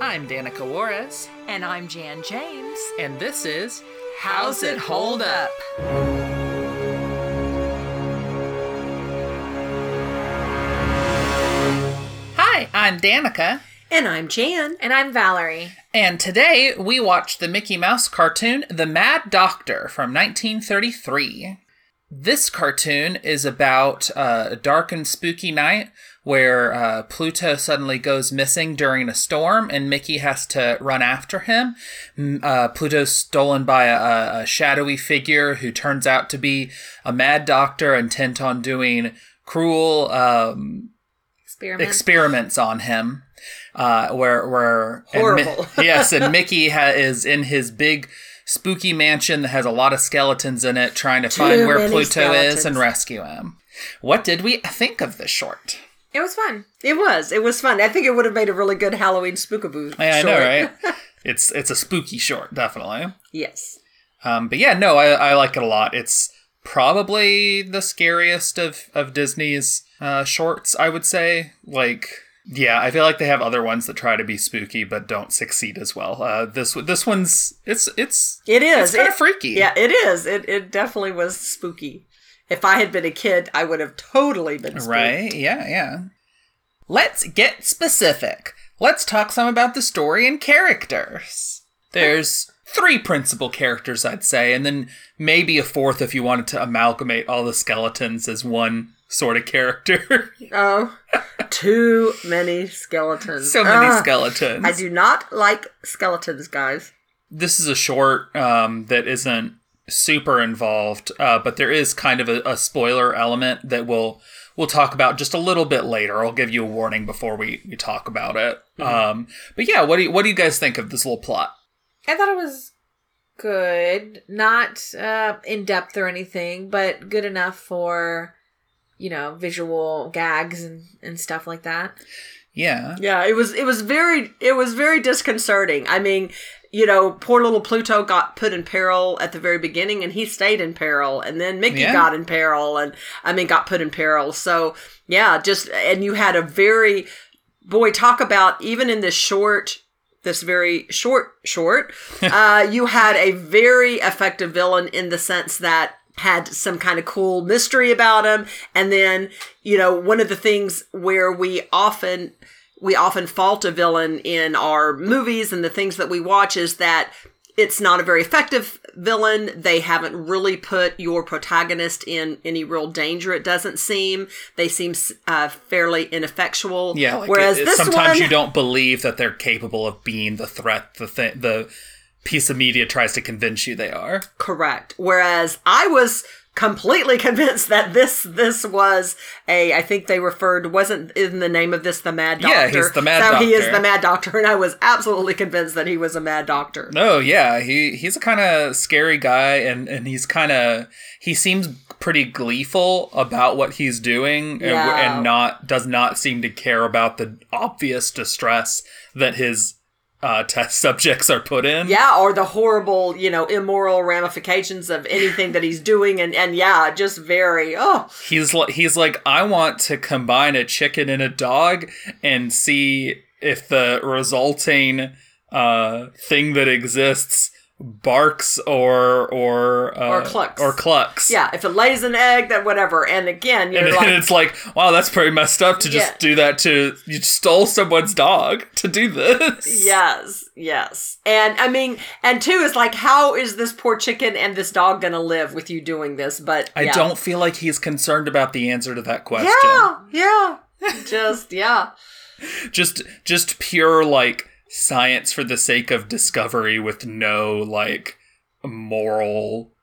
I'm Danica Juarez, And I'm Jan James. and this is How's It Hold Up? Hi, I'm Danica, And I'm Jan. And I'm Valerie. and today we watched the Mickey Mouse cartoon The Mad Doctor from 1933. This cartoon is about uh, a dark and spooky night where uh, Pluto suddenly goes missing during a storm and Mickey has to run after him. Uh, Pluto's stolen by a, a shadowy figure who turns out to be a mad doctor intent on doing cruel um, Experiment. experiments on him. Uh, where where and Mi- Horrible. yes, and Mickey ha- is in his big spooky mansion that has a lot of skeletons in it, trying to find where Pluto is and rescue him. What did we think of this short? it was fun. It was. It was fun. I think it would have made a really good Halloween spookaboo. Yeah, I know, right? it's it's a spooky short, definitely. Yes. Um, but yeah, no, I, I like it a lot. It's probably the scariest of of Disney's uh, shorts, I would say. Like, yeah, I feel like they have other ones that try to be spooky but don't succeed as well. Uh, this this one's it's it's It is. it's kind of freaky. Yeah, it is. It it definitely was spooky. If I had been a kid, I would have totally been spooked. Right? Yeah, yeah. Let's get specific. Let's talk some about the story and characters. There's three principal characters, I'd say, and then maybe a fourth if you wanted to amalgamate all the skeletons as one sort of character. Oh, too many skeletons. so many Ugh. skeletons. I do not like skeletons, guys. This is a short um, that isn't super involved, uh, but there is kind of a, a spoiler element that we'll we'll talk about just a little bit later. I'll give you a warning before we, we talk about it. Um, but yeah, what do you, what do you guys think of this little plot? I thought it was good, not uh, in depth or anything, but good enough for you know visual gags and and stuff like that. Yeah, Yeah, it was it was very it was very disconcerting. I mean, you know, poor little Pluto got put in peril at the very beginning and he stayed in peril and then Mickey Yeah. got in peril and I mean got put in peril. So, yeah, just and you had a very boy talk about even in this short this very short short uh you had a very effective villain in the sense that had some kind of cool mystery about him and then you know one of the things where we often we often fault a villain in our movies and the things that we watch is that it's not a very effective villain. They haven't really put your protagonist in any real danger. It doesn't seem. They seem uh, fairly ineffectual. yeah. Like Whereas it- it- sometimes one, you don't believe that they're capable of being the threat the th- the piece of media tries to convince you they are. Correct. Whereas I was completely convinced that this this was a I think they referred wasn't in the name of this the Mad Doctor. Yeah, he's the Mad so he is the Mad Doctor, and I was absolutely convinced that he was a Mad Doctor. No, yeah, he he's a kind of scary guy, and and he's kind of he seems pretty gleeful about what he's doing, and, and not does not seem to care about the obvious distress that his uh, test subjects are put in. Yeah, or the horrible, you know, immoral ramifications of anything that he's doing, and and yeah, just very oh he's like he's like I want to combine a chicken and a dog and see if the resulting uh, thing that exists barks or or uh, Or clucks. or clucks. yeah. If it lays an egg, then whatever. And again, you're and, like, and it's like, wow, that's pretty messed up to just Yeah. do that to you stole someone's dog to do this. Yes, yes. And I mean, and two is like, how is this poor chicken and this dog gonna live with you doing this? But I don't feel like he's concerned about the answer to that question. Yeah, yeah. Just yeah. Just just pure like science for the sake of discovery with no like moral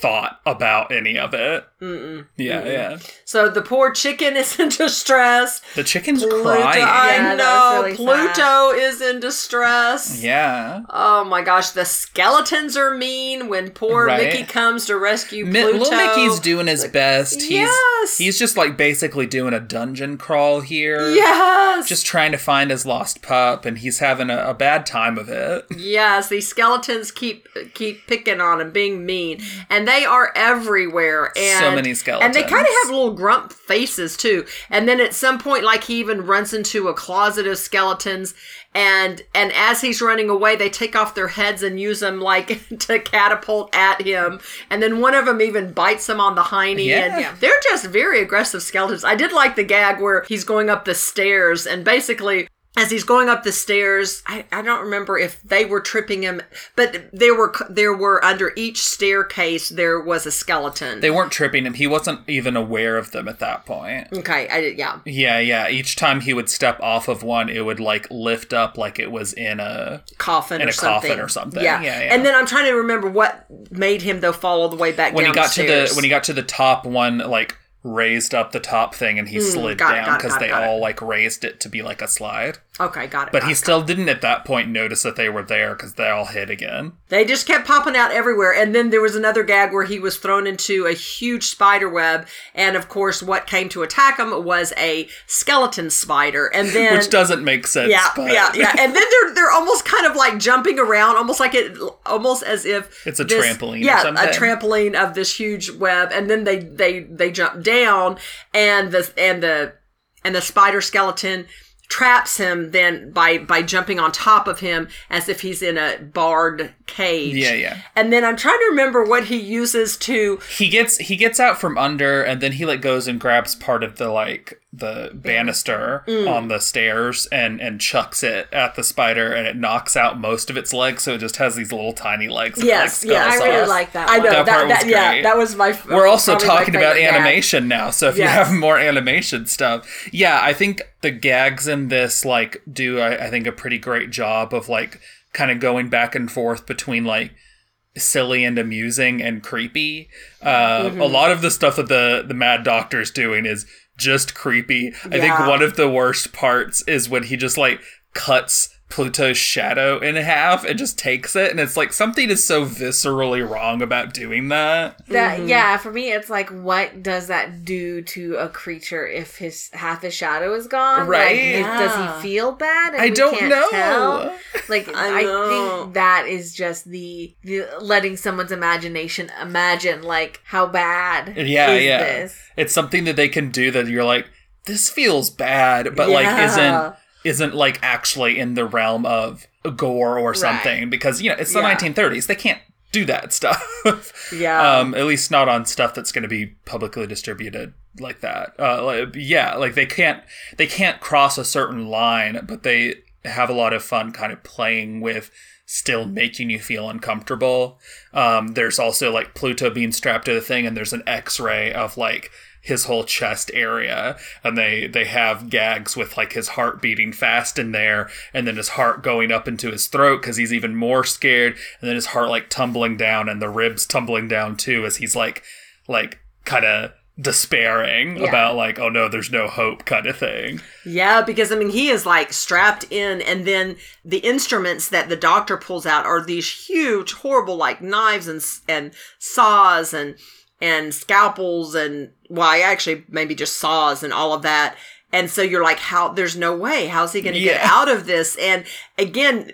thought about any of it. Mm-mm. Yeah, yeah. So the poor chicken is in distress. The chicken's Pluto, crying. I Yeah, know. really Pluto is in distress. yeah. Oh my gosh, the skeletons are mean when poor Right. Mickey comes to rescue Mi- Pluto. Little Mickey's doing his best. He's Yes. he's just like basically doing a dungeon crawl here. Yes. just trying to find his lost pup and he's having a, a bad time of it Yes, these skeletons keep keep picking on him, being mean, and and they are everywhere. And So many skeletons, and they kind of have little grump faces too. And then at some point, like he even runs into a closet of skeletons. And and as he's running away, they take off their heads and use them like to catapult at him. And then one of them even bites him on the hiney. Yeah. And they're just very aggressive skeletons. I did like the gag where he's going up the stairs and basically as he's going up the stairs, I, I don't remember if they were tripping him, but there were there were under each staircase there was a skeleton. They weren't tripping him. He wasn't even aware of them at that point. okay, I yeah. Yeah, yeah. Each time he would step off of one, it would like lift up like it was in a. coffin In or a something. coffin or something. Yeah. Yeah, yeah. And then I'm trying to remember what made him though fall all the way back When down he got the to the when he got to the top one, like raised up the top thing and he slid Hmm, got down because they it. all like raised it to be like a slide. Okay, got it. But got he it, still didn't at that point notice that they were there because they all hid again. They just kept popping out everywhere. And then there was another gag where he was thrown into a huge spider web. And of course, what came to attack him was a skeleton spider. And then. Which doesn't make sense. yeah, but yeah, yeah, and then they're they're almost kind of like jumping around, almost like it, almost as if It's a this- trampoline or Yeah, a trampoline of this huge web, and then they they they jump down, and the and the and the spider skeleton traps him then by by jumping on top of him as if he's in a barred cage. Yeah, yeah. And then I'm trying to remember what he uses to he gets he gets out from under and then he like goes and grabs part of the like the banister Mm. on the stairs and and chucks it at the spider and it knocks out most of its legs so it just has these little tiny legs Yes, like, yeah, I really size. like that. I know. That that, part that, was yeah, great. that was my. we're also talking about favorite gag. animation now so if you have more animation stuff yeah i think the gags in this like do I, I think a pretty great job of like kind of going back and forth between like silly and amusing and creepy uh, Mm-hmm. a lot of the stuff that the the mad doctor's doing is just creepy. I think one of the worst parts is when he just like cuts Pluto's shadow in half and just takes it, and it's like something is so viscerally wrong about doing that. That Mm-hmm. yeah, for me it's like what does that do to a creature if his half his shadow is gone? Right? Like, Yeah. does he feel bad? and I we don't can't know. Tell? Like I I, think that is just the, the letting someone's imagination imagine like how bad Yeah, is yeah. this? It's something that they can do that you're like, this feels bad, but like isn't isn't like actually in the realm of gore or something because you know it's the Yeah. 1930s. They can't do that stuff. Yeah. um, at least not on stuff that's going to be publicly distributed like that. Uh, like, yeah, like they can't they can't cross a certain line, but they have a lot of fun kind of playing with still making you feel uncomfortable. Um, there's also like Pluto being strapped to the thing, and there's an X-ray of like his whole chest area and they they have gags with like his heart beating fast in there and then his heart going up into his throat because he's even more scared and then his heart like tumbling down and the ribs tumbling down too as he's like like kind of despairing Yeah. about like oh no there's no hope kind of thing Yeah, because I mean, he is like strapped in, and then the instruments that the doctor pulls out are these huge, horrible, like knives and and saws and and scalpels and well, I actually maybe just saws and all of that. And so you're like, how? There's no way. How's he going to get out of this? And again,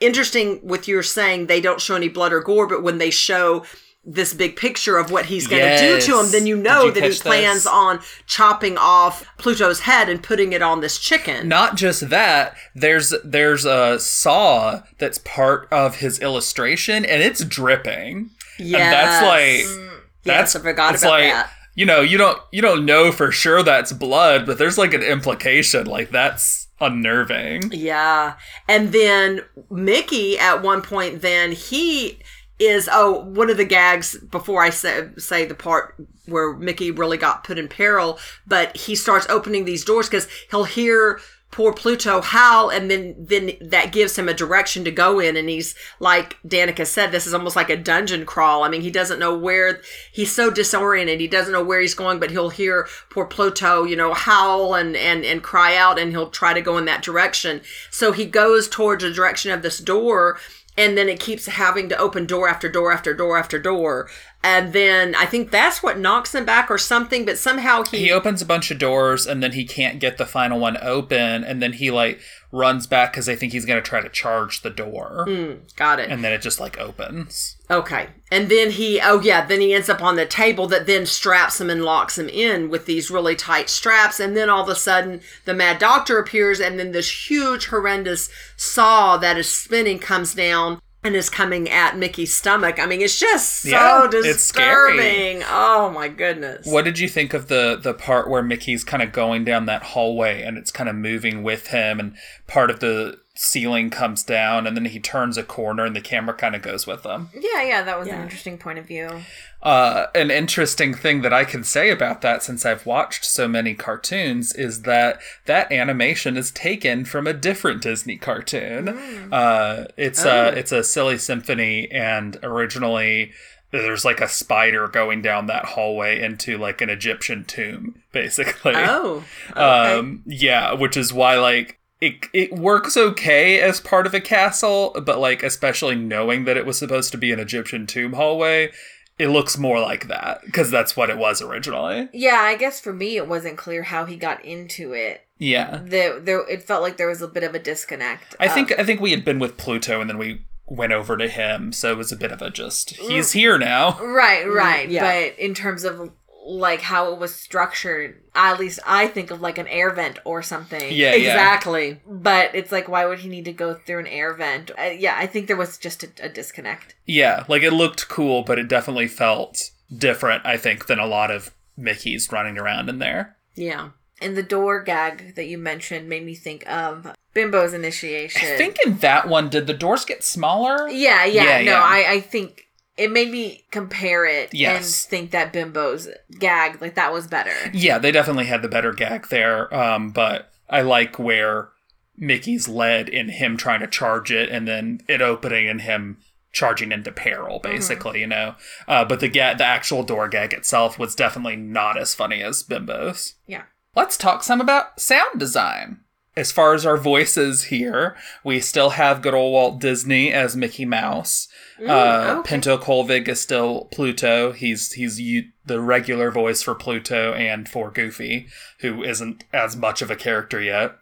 interesting with your saying they don't show any blood or gore, but when they show this big picture of what he's going to do to him, then you know you that he plans this? on chopping off Pluto's head and putting it on this chicken. not just that there's there's a saw that's part of his illustration and it's dripping and that's Yes. Like Yes, I forgot it's about like, that. You know, you don't you don't know for sure that's blood, but there's like an implication. Like that's unnerving. Yeah. And then Mickey at one point then he is oh one of the gags before I say say the part where Mickey really got put in peril, but he starts opening these doors cuz he'll hear poor Pluto howl and then then that gives him a direction to go in and he's like Danica said this is almost like a dungeon crawl. I mean, he doesn't know where he's so disoriented. He doesn't know where he's going, but he'll hear poor Pluto, you know, howl and and and cry out and he'll try to go in that direction. So he goes towards the direction of this door and then it keeps having to open door after door after door after door. And then I think that's what knocks him back or something, but somehow he, He opens a bunch of doors and then he can't get the final one open and then he like runs back because they think he's going to try to charge the door. Hmm, got it. And then it just like opens. Okay. And then he, oh yeah, then he ends up on the table that then straps him and locks him in with these really tight straps. And then all of a sudden, the mad doctor appears, and then this huge, horrendous saw that is spinning comes down and is coming at Mickey's stomach. I mean, it's just so Yeah, disturbing. Oh my goodness. What did you think of the the part where Mickey's kind of going down that hallway and it's kind of moving with him and part of the ceiling comes down and then he turns a corner and the camera kind of goes with him. Yeah, yeah, that was Yeah. an interesting point of view. Uh, an interesting thing that I can say about that since I've watched so many cartoons is that that animation is taken from a different Disney cartoon. Uh, it's a it's a silly symphony, and originally there's like a spider going down that hallway into like an Egyptian tomb, basically. Oh. Okay. Um, yeah, which is why like it it works okay as part of a castle, but like especially knowing that it was supposed to be an Egyptian tomb hallway, it looks more like that because that's what it was originally. Yeah, I guess for me it wasn't clear how he got into it. Yeah, There, there, it felt like there was a bit of a disconnect. I of- think I think we had been with Pluto and then we went over to him, so it was a bit of a just mm. he's here now. Right, mm, right. yeah. But in terms of like how it was structured, at least I think of like an air vent or something. Yeah, yeah. exactly. But it's like, why would he need to go through an air vent? Uh, yeah, I think there was just a, a disconnect. Yeah, like it looked cool, but it definitely felt different. I think than a lot of Mickey's running around in there. Yeah. And the door gag that you mentioned made me think of Bimbo's initiation. I think in that one, did the doors get smaller? Yeah, yeah. Yeah, no, yeah. I, I think it made me compare it and Yes. think that Bimbo's gag, like that was better. Yeah, they definitely had the better gag there. Um, but I like where Mickey's led in him trying to charge it and then it opening and him charging into peril, basically, you know. Uh, but the ga- the actual door gag itself was definitely not as funny as Bimbo's. Yeah. Let's talk some about sound design. As far as our voices here, we still have good old Walt Disney as Mickey Mouse. Uh, okay. Pinto Colvig is still Pluto. He's he's u- the regular voice for Pluto and for Goofy, who isn't as much of a character yet.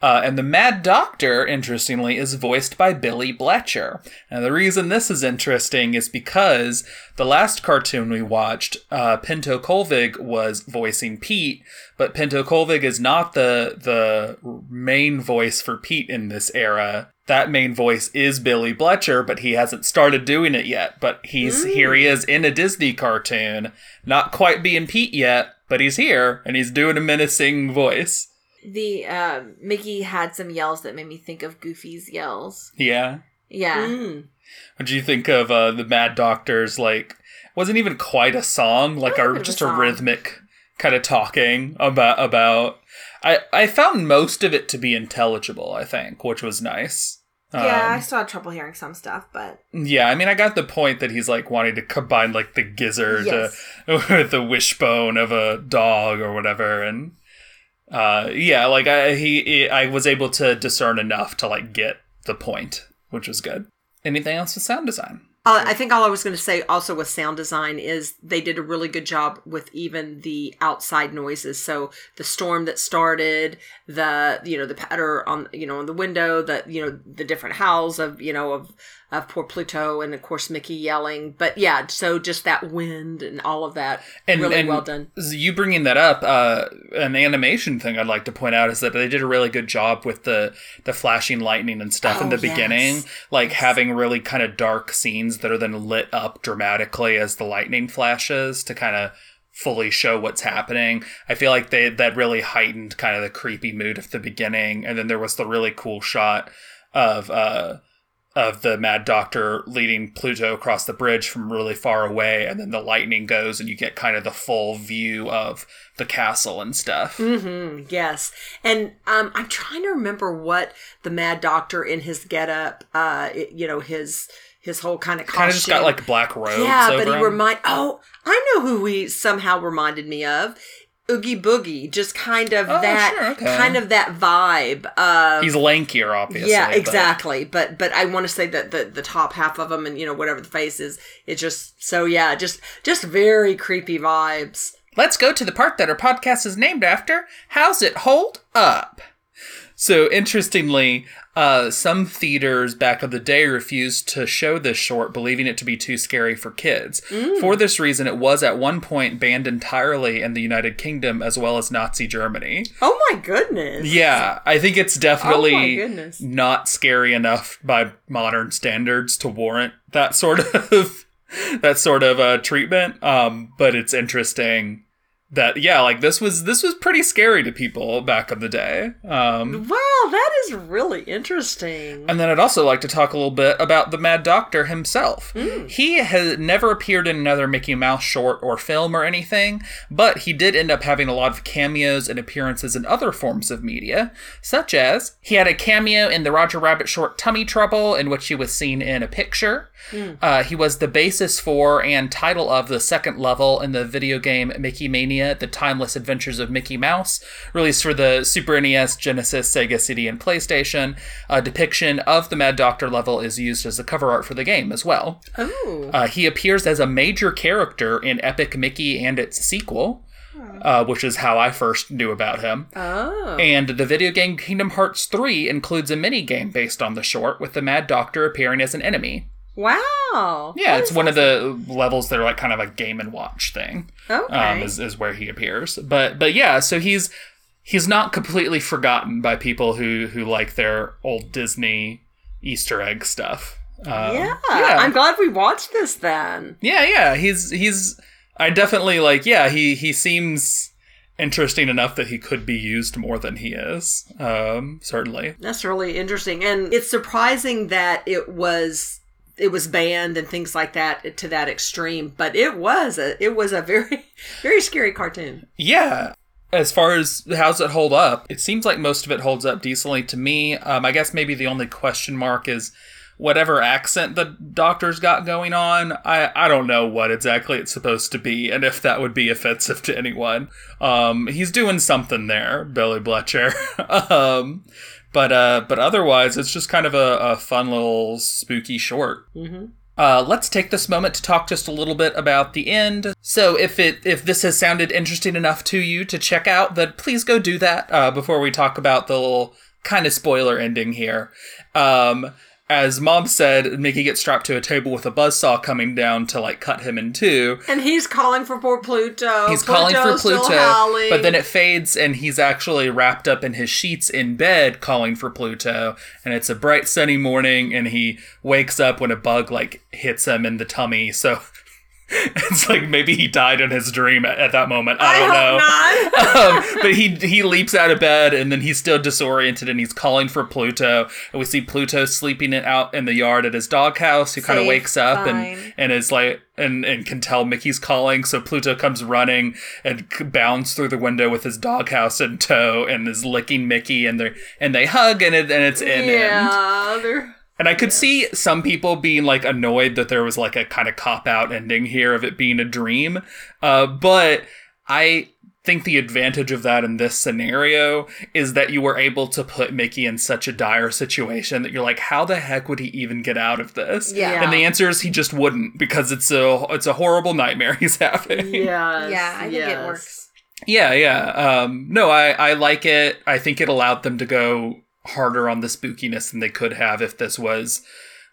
Uh, and the Mad Doctor, interestingly, is voiced by Billy Bletcher. And the reason this is interesting is because the last cartoon we watched, uh, Pinto Colvig was voicing Pete, but Pinto Colvig is not the the main voice for Pete in this era. That main voice is Billy Bletcher, but he hasn't started doing it yet. But he's here he is in a Disney cartoon, not quite being Pete yet, but he's here and he's doing a menacing voice. The uh, Mickey had some yells that made me think of Goofy's yells. Yeah. Yeah. Mm. What do you think of uh, the Mad Doctor's like? Wasn't even quite a song, like A a, bit of a just a rhythmic kind of talking about about. I I found most of it to be intelligible. I think, which was nice. Yeah, I Um, still had trouble hearing some stuff, but yeah. I mean, I got the point that he's like wanting to combine like the gizzard Yes. uh, with the wishbone of a dog or whatever, and uh, yeah, like I he I was able to discern enough to like get the point, which was good. Anything else with sound design? Uh, I think all I was going to say also with sound design is they did a really good job with even the outside noises. So the storm that started, the you know the patter on you know on the window, the you know the different howls of you know of of poor Pluto, and of course Mickey yelling. But yeah, so just that wind and all of that, really well done. You bringing that up, uh, an animation thing I'd like to point out is that they did a really good job with the the flashing lightning and stuff in Oh, the beginning, yes. like having really kind of dark scenes that are then lit up dramatically as the lightning flashes to kind of fully show what's happening. I feel like they that really heightened kind of the creepy mood of the beginning, and then there was the really cool shot of uh of the Mad Doctor leading Pluto across the bridge from really far away, and then the lightning goes, and you get kind of the full view of the castle and stuff. Mm-hmm. Yes, and um, I'm trying to remember what the Mad Doctor in his getup, uh, it- you know, his his whole kind of costume. Kind of just got like black robes. yeah, but he remind. Oh, I know who he somehow reminded me of. Oogie Boogie, just kind of Oh, that, sure, okay. kind of that vibe. Of, He's lankier, obviously. yeah, exactly. But but I want to say that the the top half of him and you know whatever the face is, it just so yeah, just just very creepy vibes. Let's go to the part that our podcast is named after. How's it hold up? So interestingly, uh, some theaters back of the day refused to show this short, believing it to be too scary for kids. For this reason, it was at one point banned entirely in the United Kingdom as well as Nazi Germany. Oh my goodness. Yeah, I think it's definitely Oh not scary enough by modern standards to warrant that sort of that sort of uh, treatment. Um, but it's interesting that yeah, like this was this was pretty scary to people back in the day. Um, Wow, that is really interesting. and then I'd also like to talk a little bit about the Mad Doctor himself. He has never appeared in another Mickey Mouse short or film or anything, but he did end up having a lot of cameos and appearances in other forms of media, such as he had a cameo in the Roger Rabbit short Tummy Trouble, in which he was seen in a picture. Uh, he was the basis for and title of the second level in the video game Mickey Mania: The Timeless Adventures of Mickey Mouse, released for the Super NES, Genesis, Sega CD, and PlayStation. A depiction of the Mad Doctor level is used as the cover art for the game as well. Oh. Uh, he appears as a major character in Epic Mickey and its sequel, uh, which is how I first knew about him. Oh. And the video game Kingdom Hearts 3 includes a mini game based on the short, with the Mad Doctor appearing as an enemy. Wow. Yeah, it's one of the levels that are like kind of a game and watch thing. Okay. Um, is, is where he appears. But but yeah, so he's he's not completely forgotten by people who who like their old Disney Easter egg stuff. Um, yeah. I'm glad we watched this then. yeah, yeah. He's he's I definitely like yeah, he he seems interesting enough that he could be used more than he is. Um certainly. That's really interesting. And it's surprising that it was it was banned and things like that to that extreme, but it was a it was a very very scary cartoon. Yeah. As far as how's it hold up, it seems like most of it holds up decently to me. Um, I guess maybe the only question mark is whatever accent the doctor's got going on. I, I don't know what exactly it's supposed to be and if that would be offensive to anyone. Um, he's doing something there, Billy Bletcher. um, but uh, but otherwise, it's just kind of a, a fun little spooky short. Uh, let's take this moment to talk just a little bit about the end. So, if it if this has sounded interesting enough to you to check out, then please go do that uh, before we talk about the little kind of spoiler ending here. Um, as Mom said, Mickey gets strapped to a table with a buzzsaw coming down to like cut him in two. And he's calling for poor Pluto. He's calling for Pluto, but then it fades and he's actually wrapped up in his sheets in bed calling for Pluto. And it's a bright sunny morning and he wakes up when a bug like hits him in the tummy. So it's like maybe he died in his dream at, at that moment. I, I don't know. um, but he he leaps out of bed and then he's still disoriented and he's calling for Pluto. And we see Pluto sleeping it out in the yard at his doghouse, who kind of wakes up and fine. and is like and and can tell Mickey's calling. So Pluto comes running and bounds through the window with his doghouse in tow and is licking Mickey and they and they hug and it and it's in end. yeah, they're And I could see some people being like annoyed that there was like a kind of cop out ending here of it being a dream. Uh, but I think the advantage of that in this scenario is that you were able to put Mickey in such a dire situation that you're like, how the heck would he even get out of this? Yeah. And the answer is he just wouldn't because it's a it's a horrible nightmare he's having. Yeah. yeah, I think yes. it works. Yeah, yeah. Um, no, I, I like it. I think it allowed them to go harder on the spookiness than they could have if this was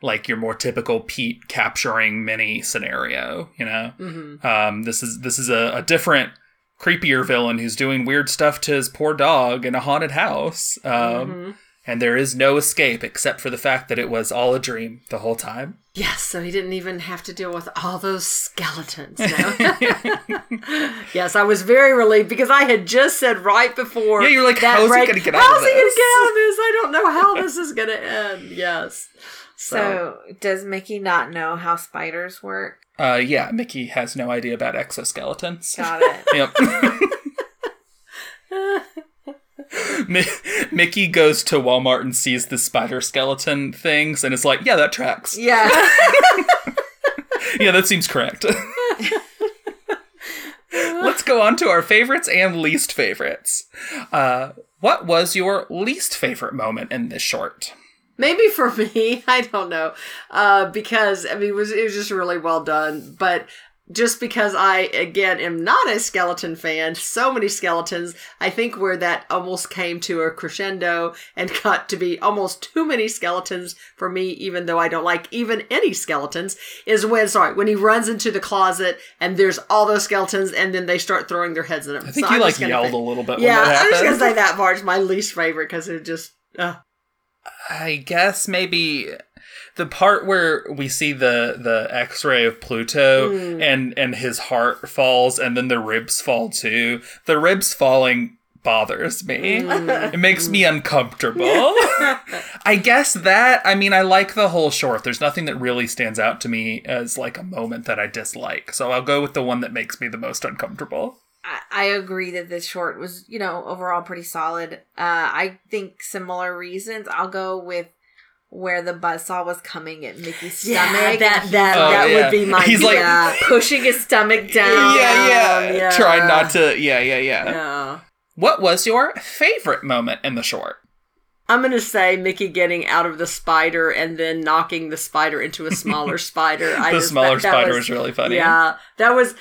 like your more typical Pete capturing Minnie scenario. You know, Mhm. um, this is this is a, a different, creepier villain who's doing weird stuff to his poor dog in a haunted house. Um, Mhm. And there is no escape except for the fact that it was all a dream the whole time. Yes, so he didn't even have to deal with all those skeletons. No. yes, I was very relieved because I had just said right before. Yeah, you're like, that how is he gonna get out How's of he this?" gonna get out of this? I don't know how this is gonna end. Yes. So, does Mickey not know how spiders work? Uh, yeah, Mickey has no idea about exoskeletons. Got it. Yep. Mi- Mickey goes to Walmart and sees the spider skeleton things and is like, yeah, that tracks. Yeah. Yeah, that seems correct. Let's go on to our favorites and least favorites. Uh, what was your least favorite moment in this short? Maybe for me, I don't know, uh, because I mean, it was it was just really well done. But just because I again am not a skeleton fan, so many skeletons, I think where that almost came to a crescendo and got to be almost too many skeletons for me, even though I don't like even any skeletons, is when sorry, when he runs into the closet and there's all those skeletons and then they start throwing their heads at him. I think So you I'm like yelled pick- a little bit Yeah, when that I'm just gonna say that part's my least favorite because it just uh, I guess maybe the part where we see the the X-ray of Pluto Mm. and and his heart falls and then the ribs fall too. The ribs falling bothers me. Mm. It makes me uncomfortable. I guess that I mean I like the whole short. There's nothing that really stands out to me as like a moment that I dislike. So I'll go with the one that makes me the most uncomfortable. I, I agree that this short was, you know, overall pretty solid. Uh, I think similar reasons. I'll go with where the buzzsaw was coming at Mickey's yeah, stomach. that that Oh, that yeah. would be my He's like- pushing his stomach down. yeah, yeah, yeah. Try not to yeah, yeah, yeah. yeah. What was your favorite moment in the short? I'm gonna say Mickey getting out of the spider and then knocking the spider into a smaller spider. I the just- smaller that- that spider was, really funny. Yeah, that was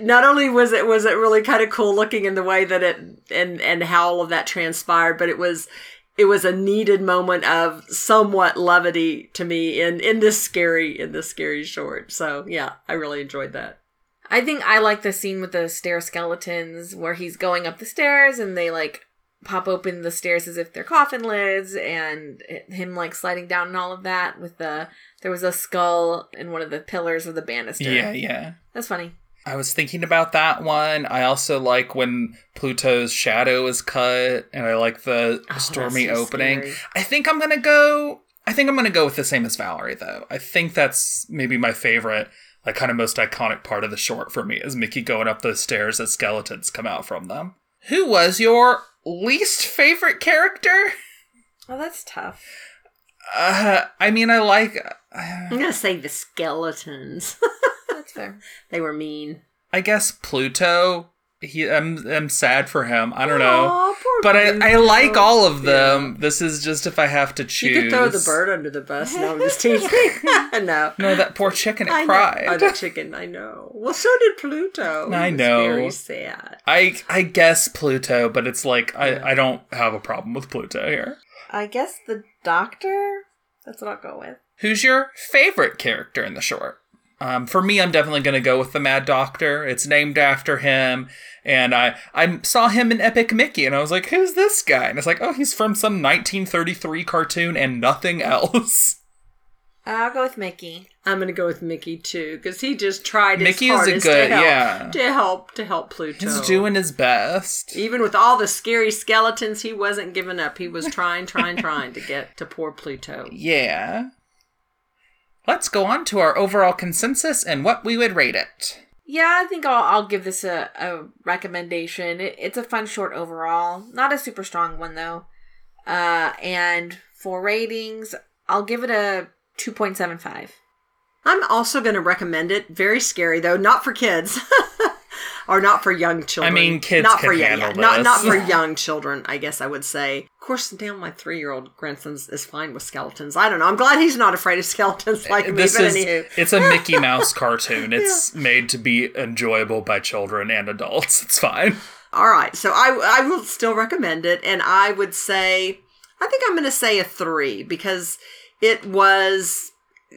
not only was it was it really kind of cool looking in the way that it and and how all of that transpired, but it was it was a needed moment of somewhat levity to me in in this scary in this scary short. So yeah, I really enjoyed that. I think I like the scene with the stair skeletons where he's going up the stairs and they like pop open the stairs as if they're coffin lids and him like sliding down and all of that with the there was a skull in one of the pillars of the banister. Yeah, yeah. That's funny. I was thinking about that one. I also like when Pluto's shadow is cut, and I like the Oh, stormy so opening. scary. I think I'm gonna go. I think I'm gonna go with the same as Valerie, though. I think that's maybe my favorite, like kind of most iconic part of the short for me is Mickey going up those stairs as skeletons come out from them. Who was your least favorite character? Oh, that's tough. Uh, I mean, I like. I'm gonna say the skeletons. That's fair. they were mean. I guess Pluto. He, I'm, I'm sad for him. I don't know. Aw, poor But I, I like all of them. This is just if I have to choose. You could throw the bird under the bus. No, I'm just teasing. no. No, that poor chicken, it I know. cried. Oh, the chicken, I know. Well, so did Pluto. I know. Very sad. I I guess Pluto, but it's like I, I don't have a problem with Pluto here. I guess the doctor. That's what I'll go with. Who's your favorite character in the short? Um, for me, I'm definitely going to go with the Mad Doctor. It's named after him, and I I saw him in Epic Mickey, and I was like, "Who's this guy?" And it's like, "Oh, he's from some 1933 cartoon and nothing else." I'll go with Mickey. I'm gonna go with Mickey too because he just tried his Mickey is a hardest good- to help, yeah. to help to help Pluto. He's doing his best. even with all the scary skeletons, he wasn't giving up. He was trying, trying, trying to get to poor Pluto. Yeah. Let's go on to our overall consensus and what we would rate it. Yeah, I think I'll, I'll give this a, a recommendation. It, it's a fun short overall. Not a super strong one, though. Uh, and for ratings, I'll give it a 2.75. I'm also gonna recommend it. Very scary though, not for kids. Or not for young children. I mean, kids not can for young, handle not not for young children. I guess I would say. Of course, now my three-year-old grandson is fine with skeletons. I don't know. I'm glad he's not afraid of skeletons like me. this is anywho, it's a Mickey Mouse cartoon. It's made to be enjoyable by children and adults. It's fine. All right, so I I will still recommend it, and I would say I think I'm going to say a three because it was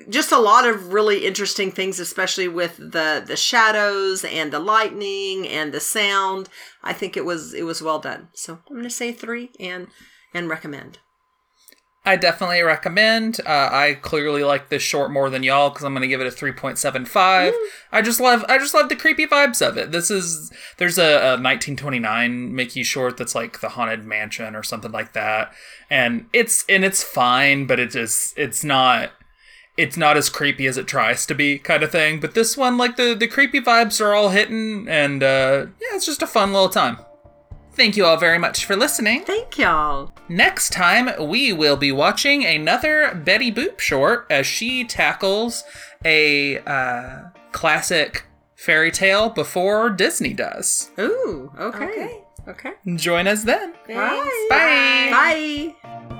just a lot of really interesting things, especially with the the shadows and the lightning and the sound. I think it was it was well done. So I'm going to say three and and recommend. I definitely recommend. Uh, I clearly like this short more than y'all because I'm going to give it a 3.75. I just love I just love the creepy vibes of it. This is there's a, a 1929 Mickey short that's like the haunted mansion or something like that, and it's and it's fine, but it is it's not it's not as creepy as it tries to be kind of thing. But this one, like the the creepy vibes are all hitting, and uh, yeah, it's just a fun little time. Thank you all very much for listening. Thank y'all. Next time, we will be watching another Betty Boop short as she tackles a uh, classic fairy tale before Disney does. Ooh, okay. Okay. Okay. Join us then. Thanks. Bye. Bye.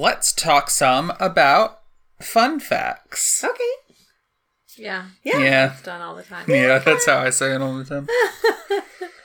Let's talk some about fun facts. Okay. Yeah. Yeah. Yeah. It's done all the time. Yeah, that's how I say it all the time.